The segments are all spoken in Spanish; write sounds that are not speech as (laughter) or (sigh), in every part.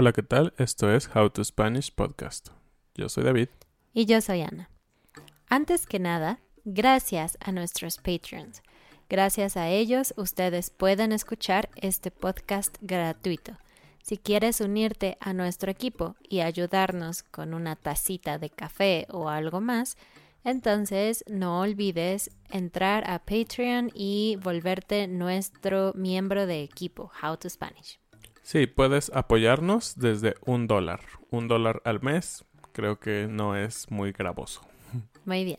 Hola, ¿qué tal? Esto es How to Spanish Podcast. Yo soy David. Y yo soy Ana. Antes que nada, gracias a nuestros Patreons. Gracias a ellos, ustedes pueden escuchar este podcast gratuito. Si quieres unirte a nuestro equipo y ayudarnos con una tacita de café o algo más, entonces no olvides entrar a Patreon y volverte nuestro miembro de equipo, How to Spanish. Sí, puedes apoyarnos desde un dólar. Un dólar al mes creo que no es muy gravoso. Muy bien.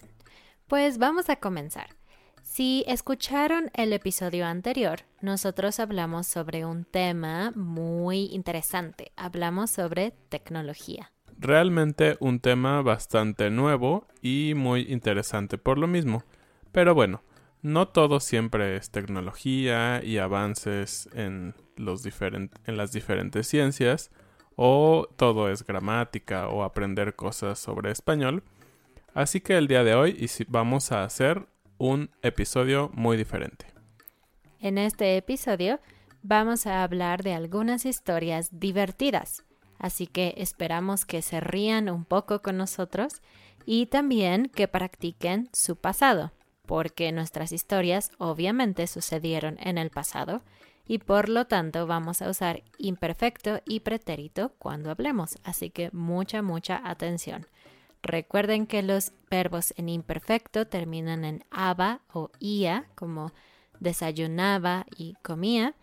Pues vamos a comenzar. Si escucharon el episodio anterior, nosotros hablamos sobre un tema muy interesante. Hablamos sobre tecnología. Realmente un tema bastante nuevo y muy interesante por lo mismo. Pero bueno, no todo siempre es tecnología y avances en, las diferentes ciencias, o todo es gramática o aprender cosas sobre español. Así que el día de hoy vamos a hacer un episodio muy diferente. En este episodio vamos a hablar de algunas historias divertidas, así que esperamos que se rían un poco con nosotros y también que practiquen su pasado, porque nuestras historias obviamente sucedieron en el pasado y por lo tanto vamos a usar imperfecto y pretérito cuando hablemos, así que mucha, mucha atención. Recuerden que los verbos en imperfecto terminan en aba o ia, como desayunaba y comía,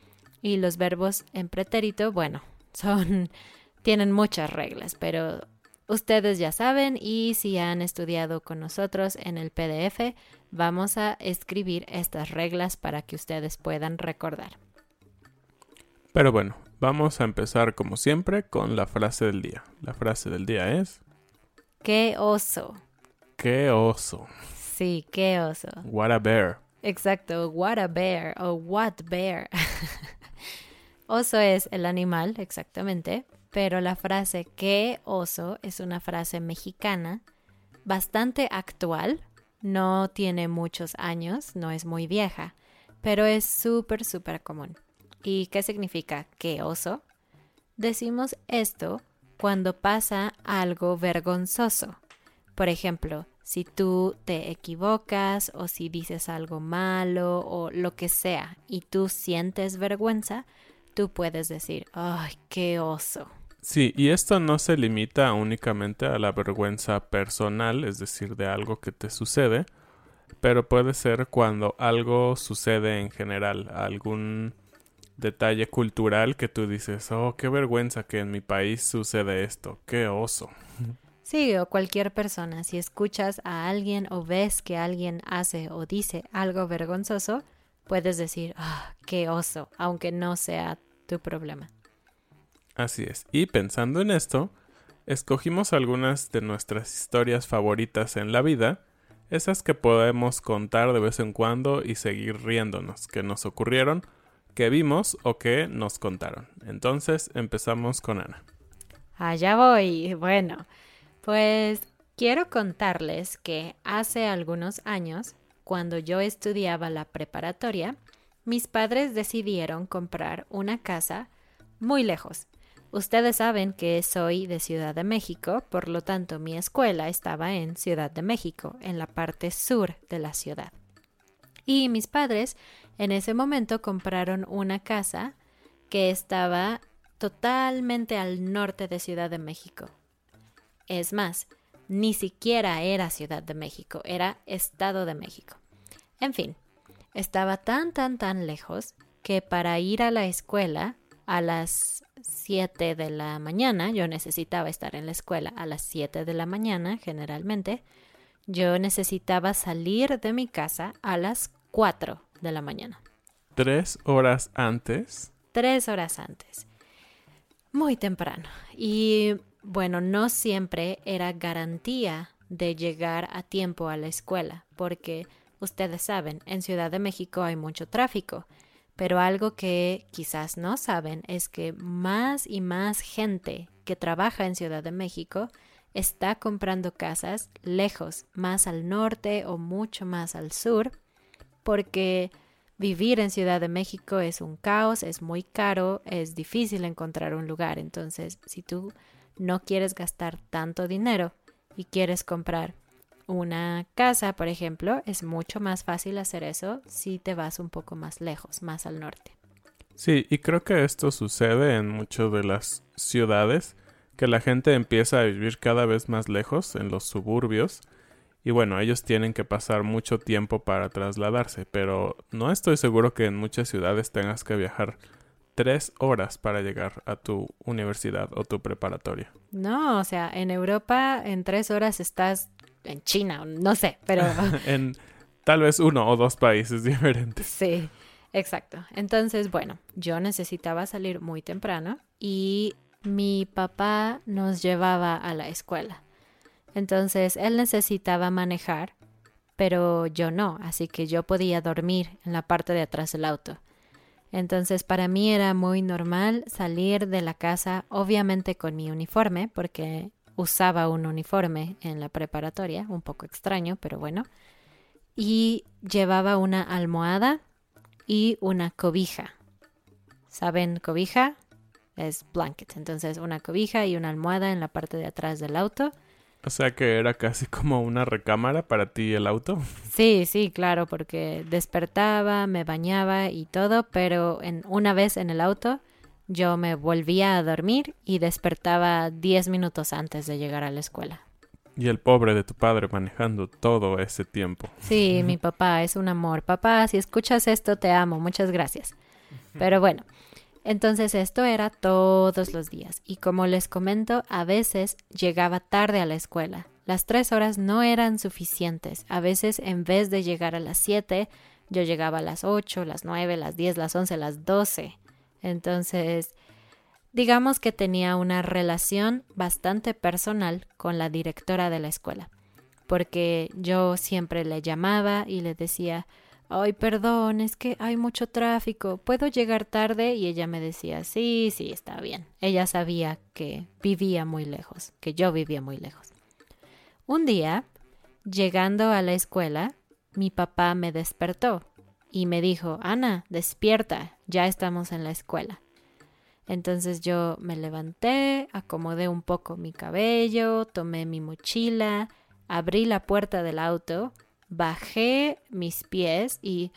y los verbos en pretérito, bueno, son (laughs) tienen muchas reglas, pero ustedes ya saben y si han estudiado con nosotros en el PDF, vamos a escribir estas reglas para que ustedes puedan recordar. Pero bueno, vamos a empezar como siempre con la frase del día. La frase del día es ¡Qué oso! ¡Qué oso! Sí, qué oso. What a bear. Exacto, what a bear o what bear. (laughs) oso es el animal, exactamente, pero la frase qué oso es una frase mexicana bastante actual, no tiene muchos años, no es muy vieja, pero es súper, súper común. ¿Y qué significa qué oso? Decimos esto cuando pasa algo vergonzoso. Por ejemplo, si tú te equivocas o si dices algo malo o lo que sea y tú sientes vergüenza, tú puedes decir, ¡ay, qué oso! Sí, y esto no se limita únicamente a la vergüenza personal, es decir, de algo que te sucede, pero puede ser cuando algo sucede en general, algún detalle cultural que tú dices, oh, qué vergüenza que en mi país sucede esto, qué oso. Sí, o cualquier persona. Si escuchas a alguien o ves que alguien hace o dice algo vergonzoso, puedes decir, ah, qué oso, aunque no sea tu problema. Así es. Y pensando en esto, escogimos algunas de nuestras historias favoritas en la vida, esas que podemos contar de vez en cuando y seguir riéndonos, que nos ocurrieron, que vimos o que nos contaron. Entonces empezamos con Ana. Allá voy. Bueno, pues quiero contarles que hace algunos años, cuando yo estudiaba la preparatoria, mis padres decidieron comprar una casa muy lejos. Ustedes saben que soy de Ciudad de México, por lo tanto mi escuela estaba en Ciudad de México, en la parte sur de la ciudad. Y mis padres en ese momento compraron una casa que estaba totalmente al norte de Ciudad de México. Es más, ni siquiera era Ciudad de México, era Estado de México. En fin, estaba tan, tan, tan lejos que para ir a la escuela a las 7 de la mañana, yo necesitaba estar en la escuela a las 7 de la mañana generalmente, yo necesitaba salir de mi casa a las 4 de la mañana. ¿Tres horas antes? Tres horas antes. Muy temprano. Y bueno, no siempre era garantía de llegar a tiempo a la escuela, porque ustedes saben, en Ciudad de México hay mucho tráfico, pero algo que quizás no saben es que más y más gente que trabaja en Ciudad de México está comprando casas lejos, más al norte o mucho más al sur, porque vivir en Ciudad de México es un caos, es muy caro, es difícil encontrar un lugar. Entonces, si tú no quieres gastar tanto dinero y quieres comprar una casa, por ejemplo, es mucho más fácil hacer eso si te vas un poco más lejos, más al norte. Sí, y creo que esto sucede en muchas de las ciudades, que la gente empieza a vivir cada vez más lejos en los suburbios, y bueno, ellos tienen que pasar mucho tiempo para trasladarse, pero no estoy seguro que en muchas ciudades tengas que viajar tres horas para llegar a tu universidad o tu preparatoria. No, o sea, en Europa en tres horas estás en China, no sé, pero... (laughs) en tal vez uno o dos países (laughs) diferentes. Sí, exacto. Entonces, bueno, yo necesitaba salir muy temprano y mi papá nos llevaba a la escuela. Entonces, él necesitaba manejar, pero yo no, así que yo podía dormir en la parte de atrás del auto. Entonces para mí era muy normal salir de la casa, obviamente con mi uniforme, porque usaba un uniforme en la preparatoria, un poco extraño, pero bueno, y llevaba una almohada y una cobija. ¿Saben cobija? Es blanket. Entonces una cobija y una almohada en la parte de atrás del auto o sea que era casi como una recámara para ti el auto. Sí, sí, claro, porque despertaba, me bañaba y todo, pero en, una vez en el auto yo me volvía a dormir y despertaba 10 minutos antes de llegar a la escuela. Y el pobre de tu padre manejando todo ese tiempo. Sí, mi (laughs) papá es un amor. Papá, si escuchas esto, te amo. Muchas gracias. Pero bueno, entonces esto era todos los días y como les comento, a veces llegaba tarde a la escuela. Las tres horas no eran suficientes. A veces en vez de llegar a las siete, yo llegaba a las ocho, las nueve, las diez, las once, las doce. Entonces, digamos que tenía una relación bastante personal con la directora de la escuela, porque yo siempre le llamaba y le decía, ay, perdón, es que hay mucho tráfico, ¿puedo llegar tarde? Y ella me decía, sí, sí, está bien. Ella sabía que vivía muy lejos, que yo vivía muy lejos. Un día, llegando a la escuela, mi papá me despertó y me dijo, Ana, despierta, ya estamos en la escuela. Entonces yo me levanté, acomodé un poco mi cabello, tomé mi mochila, abrí la puerta del auto bajé mis pies y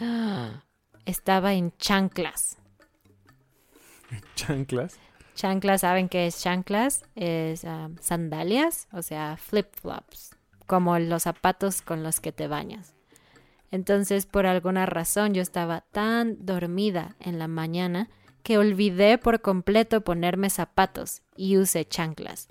estaba en chanclas. ¿Chanclas? Chanclas, ¿saben qué es chanclas? Es um, sandalias, o sea, flip-flops, como los zapatos con los que te bañas. Entonces, por alguna razón, yo estaba tan dormida en la mañana que olvidé por completo ponerme zapatos y usé chanclas.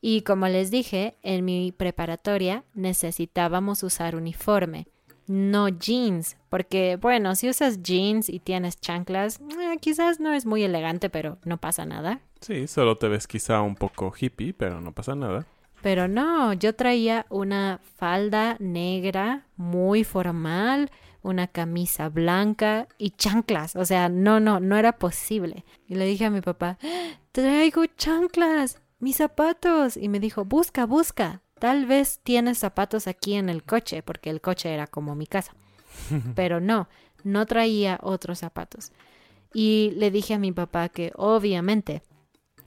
Y como les dije, en mi preparatoria necesitábamos usar uniforme, no jeans, porque bueno, si usas jeans y tienes chanclas, eh, quizás no es muy elegante, pero no pasa nada. Sí, solo te ves quizá un poco hippie, pero no pasa nada. Pero no, yo traía una falda negra muy formal, una camisa blanca y chanclas. O sea, no, no, no era posible. Y le dije a mi papá, traigo chanclas, mis zapatos. Y me dijo, busca, busca. Tal vez tienes zapatos aquí en el coche, porque el coche era como mi casa. (laughs) Pero no, no traía otros zapatos. Y le dije a mi papá que obviamente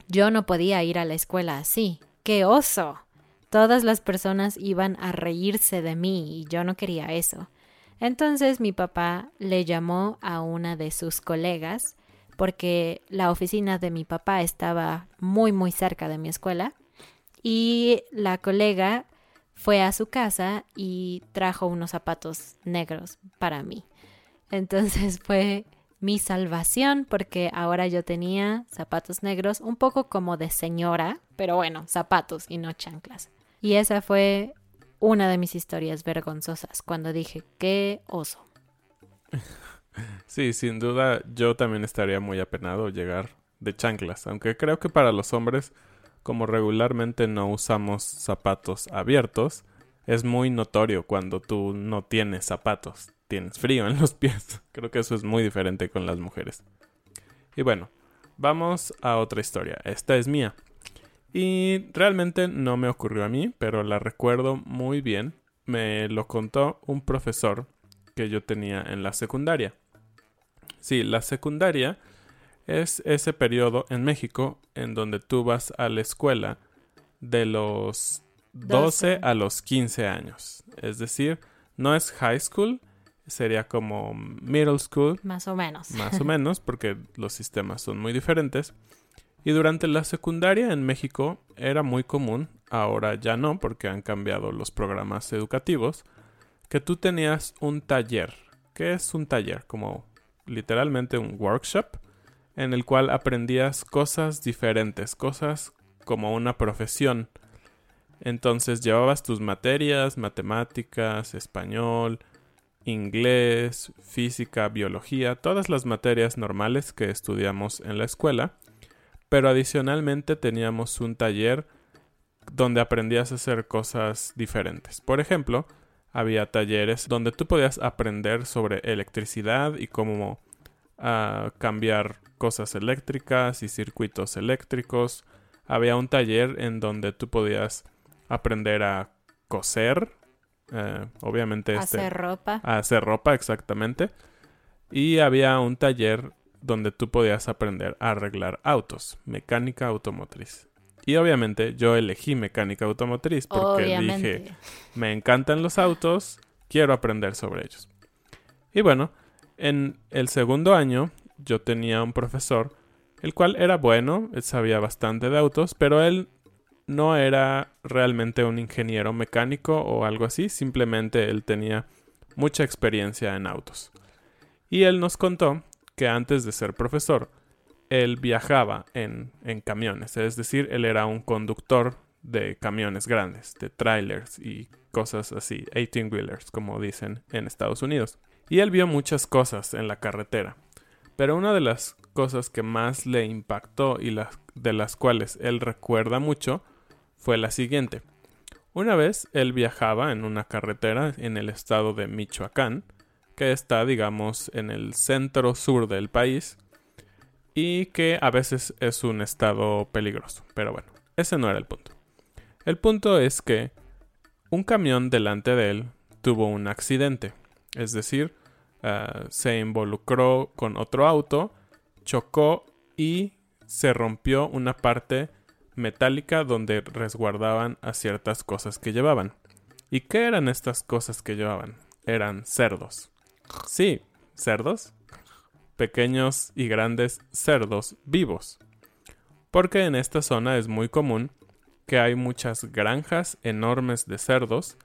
yo no podía ir a la escuela así. ¡Qué oso! Todas las personas iban a reírse de mí y yo no quería eso. Entonces mi papá le llamó a una de sus colegas porque la oficina de mi papá estaba muy muy cerca de mi escuela y la colega fue a su casa y trajo unos zapatos negros para mí. Entonces (laughs) fue mi salvación porque ahora yo tenía zapatos negros un poco como de señora, pero bueno, zapatos y no chanclas. Y esa fue una de mis historias vergonzosas cuando dije, qué oso. (laughs) Sí, sin duda yo también estaría muy apenado llegar de chanclas, aunque creo que para los hombres, como regularmente no usamos zapatos abiertos, es muy notorio cuando tú no tienes zapatos, tienes frío en los (laughs) pies. Creo que eso es muy diferente con las mujeres. Y bueno, vamos a otra historia. Esta es mía. Y realmente no me ocurrió a mí, pero la recuerdo muy bien. Me lo contó un profesor que yo tenía en la secundaria. Sí, la secundaria es ese periodo en México en donde tú vas a la escuela de los 12 a los 15 años. Es decir, no es high school, sería como middle school. Más o menos. Más o menos, porque los sistemas son muy diferentes. Y durante la secundaria en México era muy común, ahora ya no, porque han cambiado los programas educativos, que tú tenías un taller. ¿Qué es un taller? Como literalmente un workshop en el cual aprendías cosas diferentes, cosas como una profesión. Entonces llevabas tus materias, matemáticas, español, inglés, física, biología, todas las materias normales que estudiamos en la escuela pero adicionalmente teníamos un taller donde aprendías a hacer cosas diferentes. Por ejemplo, había talleres donde tú podías aprender sobre electricidad y cómo ah, cambiar cosas eléctricas y circuitos eléctricos. Había un taller en donde tú podías aprender a coser, eh, obviamente. Este, hacer ropa. A hacer ropa, exactamente. Y había un taller donde tú podías aprender a arreglar autos, mecánica automotriz. Y obviamente yo elegí mecánica automotriz porque dije, me encantan los autos, quiero aprender sobre ellos. Y bueno, en el segundo año yo tenía un profesor, el cual era bueno, él sabía bastante de autos, pero él no era realmente un ingeniero mecánico o algo así, simplemente él tenía mucha experiencia en autos. Y él nos contó que antes de ser profesor, él viajaba en, en camiones, es decir, él era un conductor de camiones grandes, de trailers y cosas así, 18-wheelers, como dicen en Estados Unidos. Y él vio muchas cosas en la carretera, pero una de las cosas que más le impactó y las, de las cuales él recuerda mucho fue la siguiente. Una vez él viajaba en una carretera en el estado de Michoacán, que está, digamos, en el centro sur del país y que a veces es un estado peligroso. Pero bueno, ese no era el punto. El punto es que un camión delante de él tuvo un accidente, es decir, ah, se involucró con otro auto, chocó y se rompió una parte metálica donde resguardaban a ciertas cosas que llevaban. ¿Y qué eran estas cosas que llevaban? Eran cerdos. Sí, cerdos. Pequeños y grandes cerdos vivos. Porque en esta zona es muy común que hay muchas granjas enormes de cerdos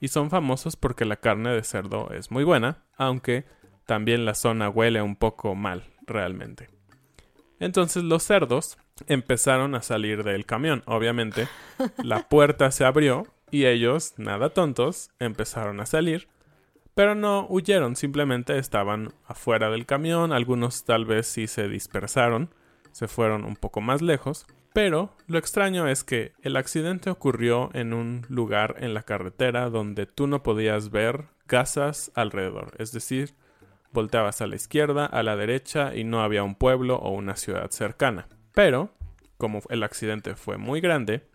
y son famosos porque la carne de cerdo es muy buena, aunque también la zona huele un poco mal realmente. Entonces los cerdos empezaron a salir del camión. Obviamente, la puerta se abrió y ellos, nada tontos, empezaron a salir. Pero no huyeron, simplemente estaban afuera del camión, algunos tal vez sí se dispersaron, se fueron un poco más lejos, pero lo extraño es que el accidente ocurrió en un lugar en la carretera donde tú no podías ver casas alrededor, es decir, volteabas a la izquierda, a la derecha y no había un pueblo o una ciudad cercana. Pero, como el accidente fue muy grande,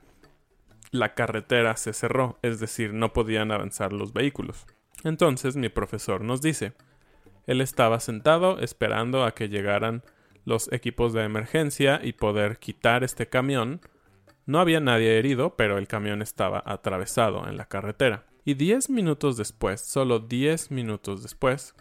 la carretera se cerró, es decir, no podían avanzar los vehículos. Entonces mi profesor nos dice, él estaba sentado esperando a que llegaran los equipos de emergencia y poder quitar este camión. No había nadie herido, pero el camión estaba atravesado en la carretera. Y diez minutos después, solo diez minutos después,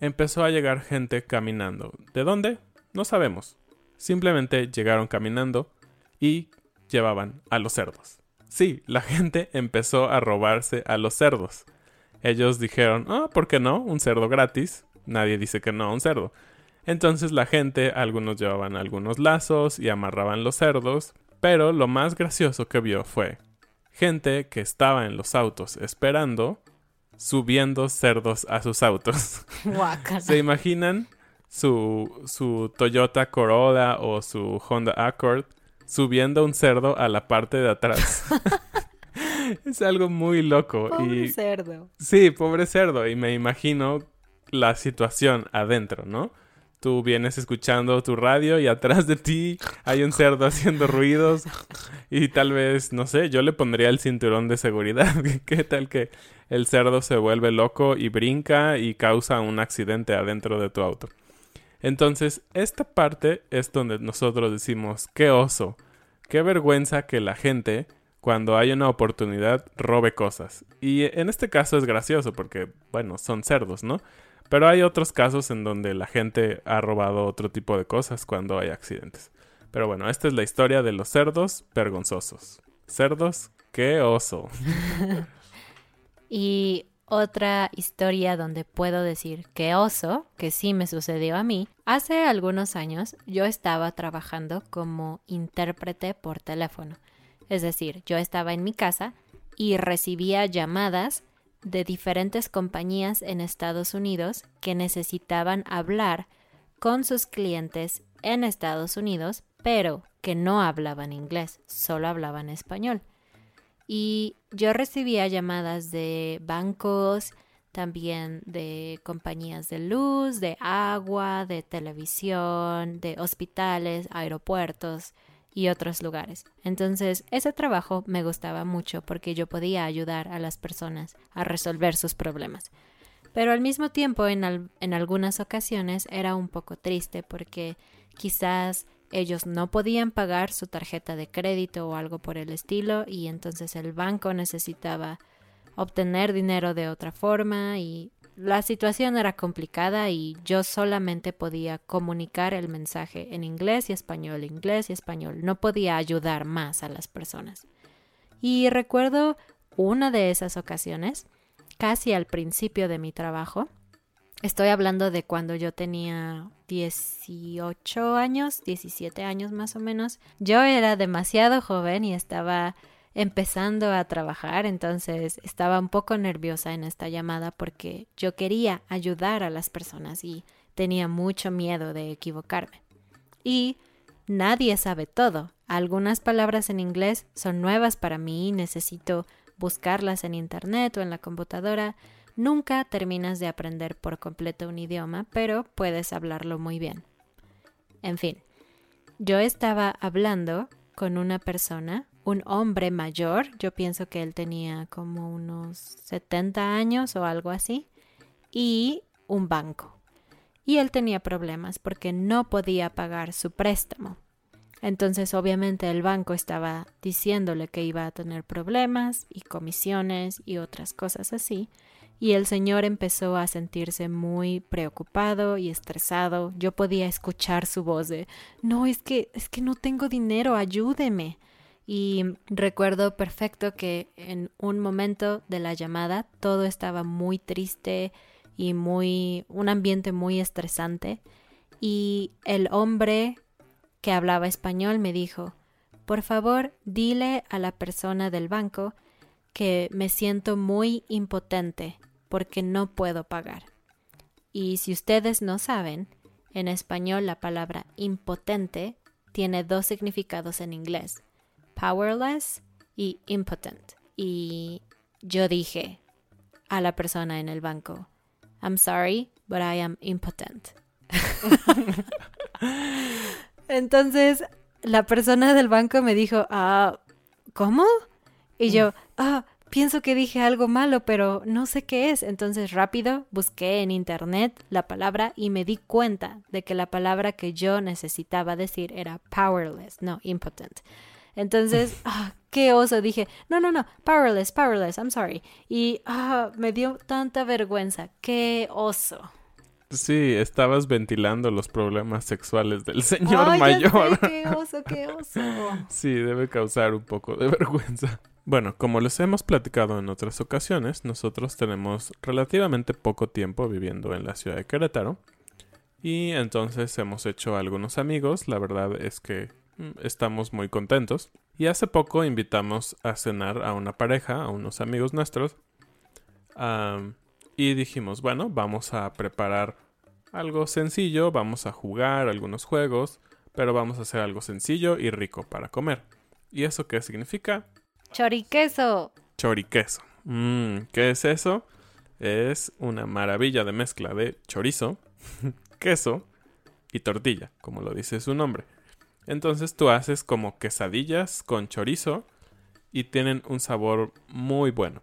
empezó a llegar gente caminando. ¿De dónde? No sabemos. Simplemente llegaron caminando y llevaban a los cerdos. Sí, la (laughs) gente empezó a robarse a los cerdos. Ellos dijeron, ah, ¿por qué no? Un cerdo gratis. Nadie dice que no, un cerdo. Entonces la gente, algunos llevaban algunos lazos y amarraban los cerdos, pero lo más gracioso que vio fue gente que estaba en los autos esperando, subiendo cerdos a sus autos. (laughs) ¿Se imaginan su, su Toyota Corolla o su Honda Accord subiendo un cerdo a la parte de atrás. (laughs) (laughs) es algo muy loco. Pobre cerdo. Sí, pobre cerdo. Y me imagino la situación adentro, ¿no? Tú vienes escuchando tu radio y atrás de ti hay un cerdo haciendo ruidos y tal vez, no sé, yo le pondría el cinturón de seguridad. (laughs) ¿Qué tal que el cerdo se vuelve loco y brinca y causa un accidente adentro de tu auto? Entonces, esta parte es donde nosotros decimos, qué oso, qué vergüenza que la gente, cuando hay una oportunidad, robe cosas. Y en este caso es gracioso porque, bueno, son cerdos, ¿no? Pero hay otros casos en donde la gente ha robado otro tipo de cosas cuando hay accidentes. Pero bueno, esta es la historia de los cerdos vergonzosos. Cerdos, qué oso. (laughs) y otra historia donde puedo decir que oso, que sí me sucedió a mí. Hace algunos años yo estaba trabajando como intérprete por teléfono. Es decir, yo estaba en mi casa y recibía llamadas de diferentes compañías en Estados Unidos que necesitaban hablar con sus clientes en Estados Unidos, pero que no hablaban inglés, solo hablaban español. Y yo recibía llamadas de bancos, también de compañías de luz, de agua, de televisión, de hospitales, aeropuertos y otros lugares. Entonces, ese trabajo me gustaba mucho porque yo podía ayudar a las personas a resolver sus problemas. Pero al mismo tiempo, en, en algunas ocasiones era un poco triste porque quizás ellos no podían pagar su tarjeta de crédito o algo por el estilo y entonces el banco necesitaba obtener dinero de otra forma y la situación era complicada y yo solamente podía comunicar el mensaje en inglés y español, inglés y español. No podía ayudar más a las personas. Y recuerdo una de esas ocasiones, casi al principio de mi trabajo, Estoy hablando de cuando yo tenía 18 años, 17 años más o menos. Yo era demasiado joven y estaba empezando a trabajar, entonces estaba un poco nerviosa en esta llamada porque yo quería ayudar a las personas y tenía mucho miedo de equivocarme. Y nadie sabe todo. Algunas palabras en inglés son nuevas para mí necesito buscarlas en internet o en la computadora. Nunca terminas de aprender por completo un idioma, pero puedes hablarlo muy bien. En fin, yo estaba hablando con una persona, un hombre mayor, yo pienso que él tenía como unos 70 años o algo así, y un banco. Y él tenía problemas porque no podía pagar su préstamo. Entonces obviamente el banco estaba diciéndole que iba a tener problemas y comisiones y otras cosas así y el señor empezó a sentirse muy preocupado y estresado. Yo podía escuchar su voz de no, es que es que no tengo dinero, ayúdeme. Y recuerdo perfecto que en un momento de la llamada todo estaba muy triste y muy un ambiente muy estresante y el hombre que hablaba español me dijo, por favor, dile a la persona del banco que me siento muy impotente porque no puedo pagar. Y si ustedes no saben, en español la palabra impotente tiene dos significados en inglés, powerless y impotent. Y yo dije a la persona en el banco, I'm sorry, but I am impotent. (laughs) Entonces, la persona del banco me dijo, ah, ¿cómo? Y yo, ah, pienso que dije algo malo, pero no sé qué es. Entonces rápido busqué en internet la palabra y me di cuenta de que la palabra que yo necesitaba decir era powerless, no impotent. Entonces, (laughs) ah, qué oso, dije, no, no, no, powerless, powerless, I'm sorry. Y ah, me dio tanta vergüenza, qué oso. Sí, estabas ventilando los problemas sexuales del (laughs) señor mayor. qué oso, qué oso. (laughs) sí, debe causar un poco de vergüenza. Bueno, como les hemos platicado en otras ocasiones, nosotros tenemos relativamente poco tiempo viviendo en la ciudad de Querétaro. Y entonces hemos hecho algunos amigos, la verdad es que estamos muy contentos. Y hace poco invitamos a cenar a una pareja, a unos amigos nuestros. Y dijimos, bueno, vamos a preparar algo sencillo, vamos a jugar algunos juegos, pero vamos a hacer algo sencillo y rico para comer. ¿Y eso qué significa? Choriqueso. Choriqueso. Mm, ¿Qué es eso? Es una maravilla de mezcla de chorizo, (laughs) queso y tortilla, como lo dice su nombre. Entonces tú haces como quesadillas con chorizo y tienen un sabor muy bueno.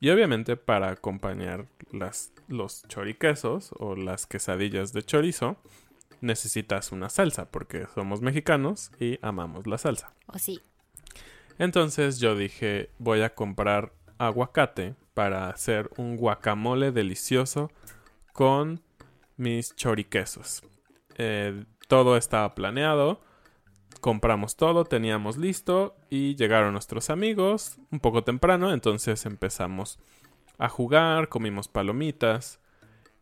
Y obviamente para acompañar las, los choriquesos o las quesadillas de chorizo, necesitas una salsa porque somos mexicanos y amamos la salsa. ¿O sí? Entonces yo dije, voy a comprar aguacate para hacer un guacamole delicioso con mis choriquesos. Eh, todo estaba planeado compramos todo, teníamos listo y llegaron nuestros amigos un poco temprano, entonces empezamos a jugar, comimos palomitas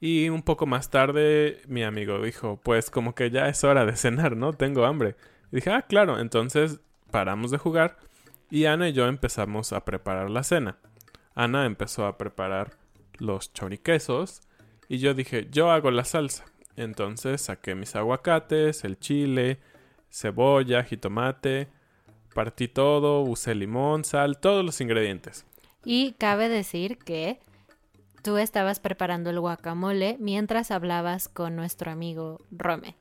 y un poco más tarde mi amigo dijo, pues como que ya es hora de cenar, ¿no? Tengo hambre. Dije, ah, claro, entonces paramos de jugar y Ana y yo empezamos a preparar la cena. Ana empezó a preparar los choriquesos y yo dije, yo hago la salsa. Entonces saqué mis aguacates, el chile, cebolla, jitomate, partí todo, usé limón, sal, todos los ingredientes. Y cabe decir que tú estabas preparando el guacamole mientras hablabas con nuestro amigo Rome.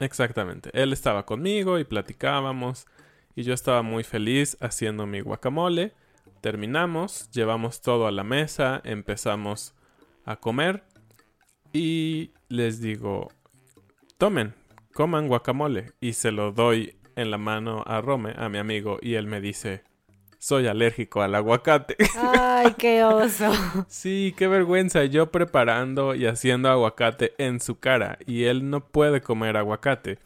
Exactamente. Él estaba conmigo y platicábamos y yo estaba muy feliz haciendo mi guacamole. Terminamos, llevamos todo a la mesa, empezamos a comer y les digo, tomen, coman guacamole. Y se lo doy en la mano a Rome, a mi amigo, y él me dice, soy alérgico al aguacate. Ay, (laughs) qué oso. sí, qué vergüenza. Yo preparando y haciendo aguacate en su cara y él no puede comer aguacate.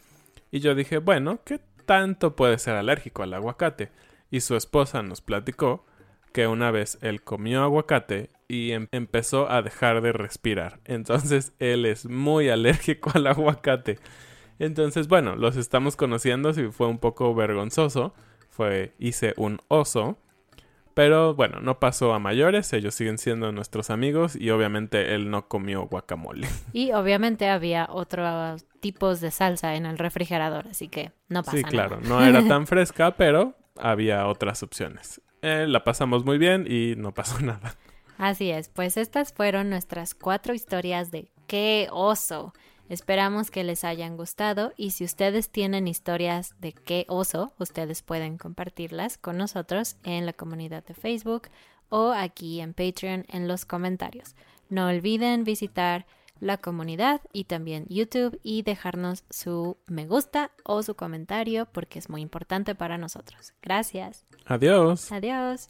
Y yo dije, bueno, ¿qué tanto puede ser alérgico al aguacate? Y su esposa nos platicó que una vez él comió aguacate y em-, empezó a dejar de respirar. Entonces él es muy alérgico al aguacate. Entonces, bueno, los estamos conociendo, si fue un poco vergonzoso, fue hice un oso, pero bueno, no pasó a mayores, ellos siguen siendo nuestros amigos y obviamente él no comió guacamole. (laughs) Y obviamente había otros tipos de salsa en el refrigerador, así que no pasa nada. Sí, claro, no era (laughs) tan fresca, pero había otras opciones. Eh, la pasamos muy bien y no pasó (laughs) nada. Así es, pues estas fueron nuestras cuatro historias de qué oso. Esperamos que les hayan gustado y si ustedes tienen historias de qué oso, ustedes pueden compartirlas con nosotros en la comunidad de Facebook o aquí en Patreon en los comentarios. No olviden visitar la comunidad y también YouTube y dejarnos su me gusta o su comentario porque es muy importante para nosotros. Gracias. Adiós. Adiós.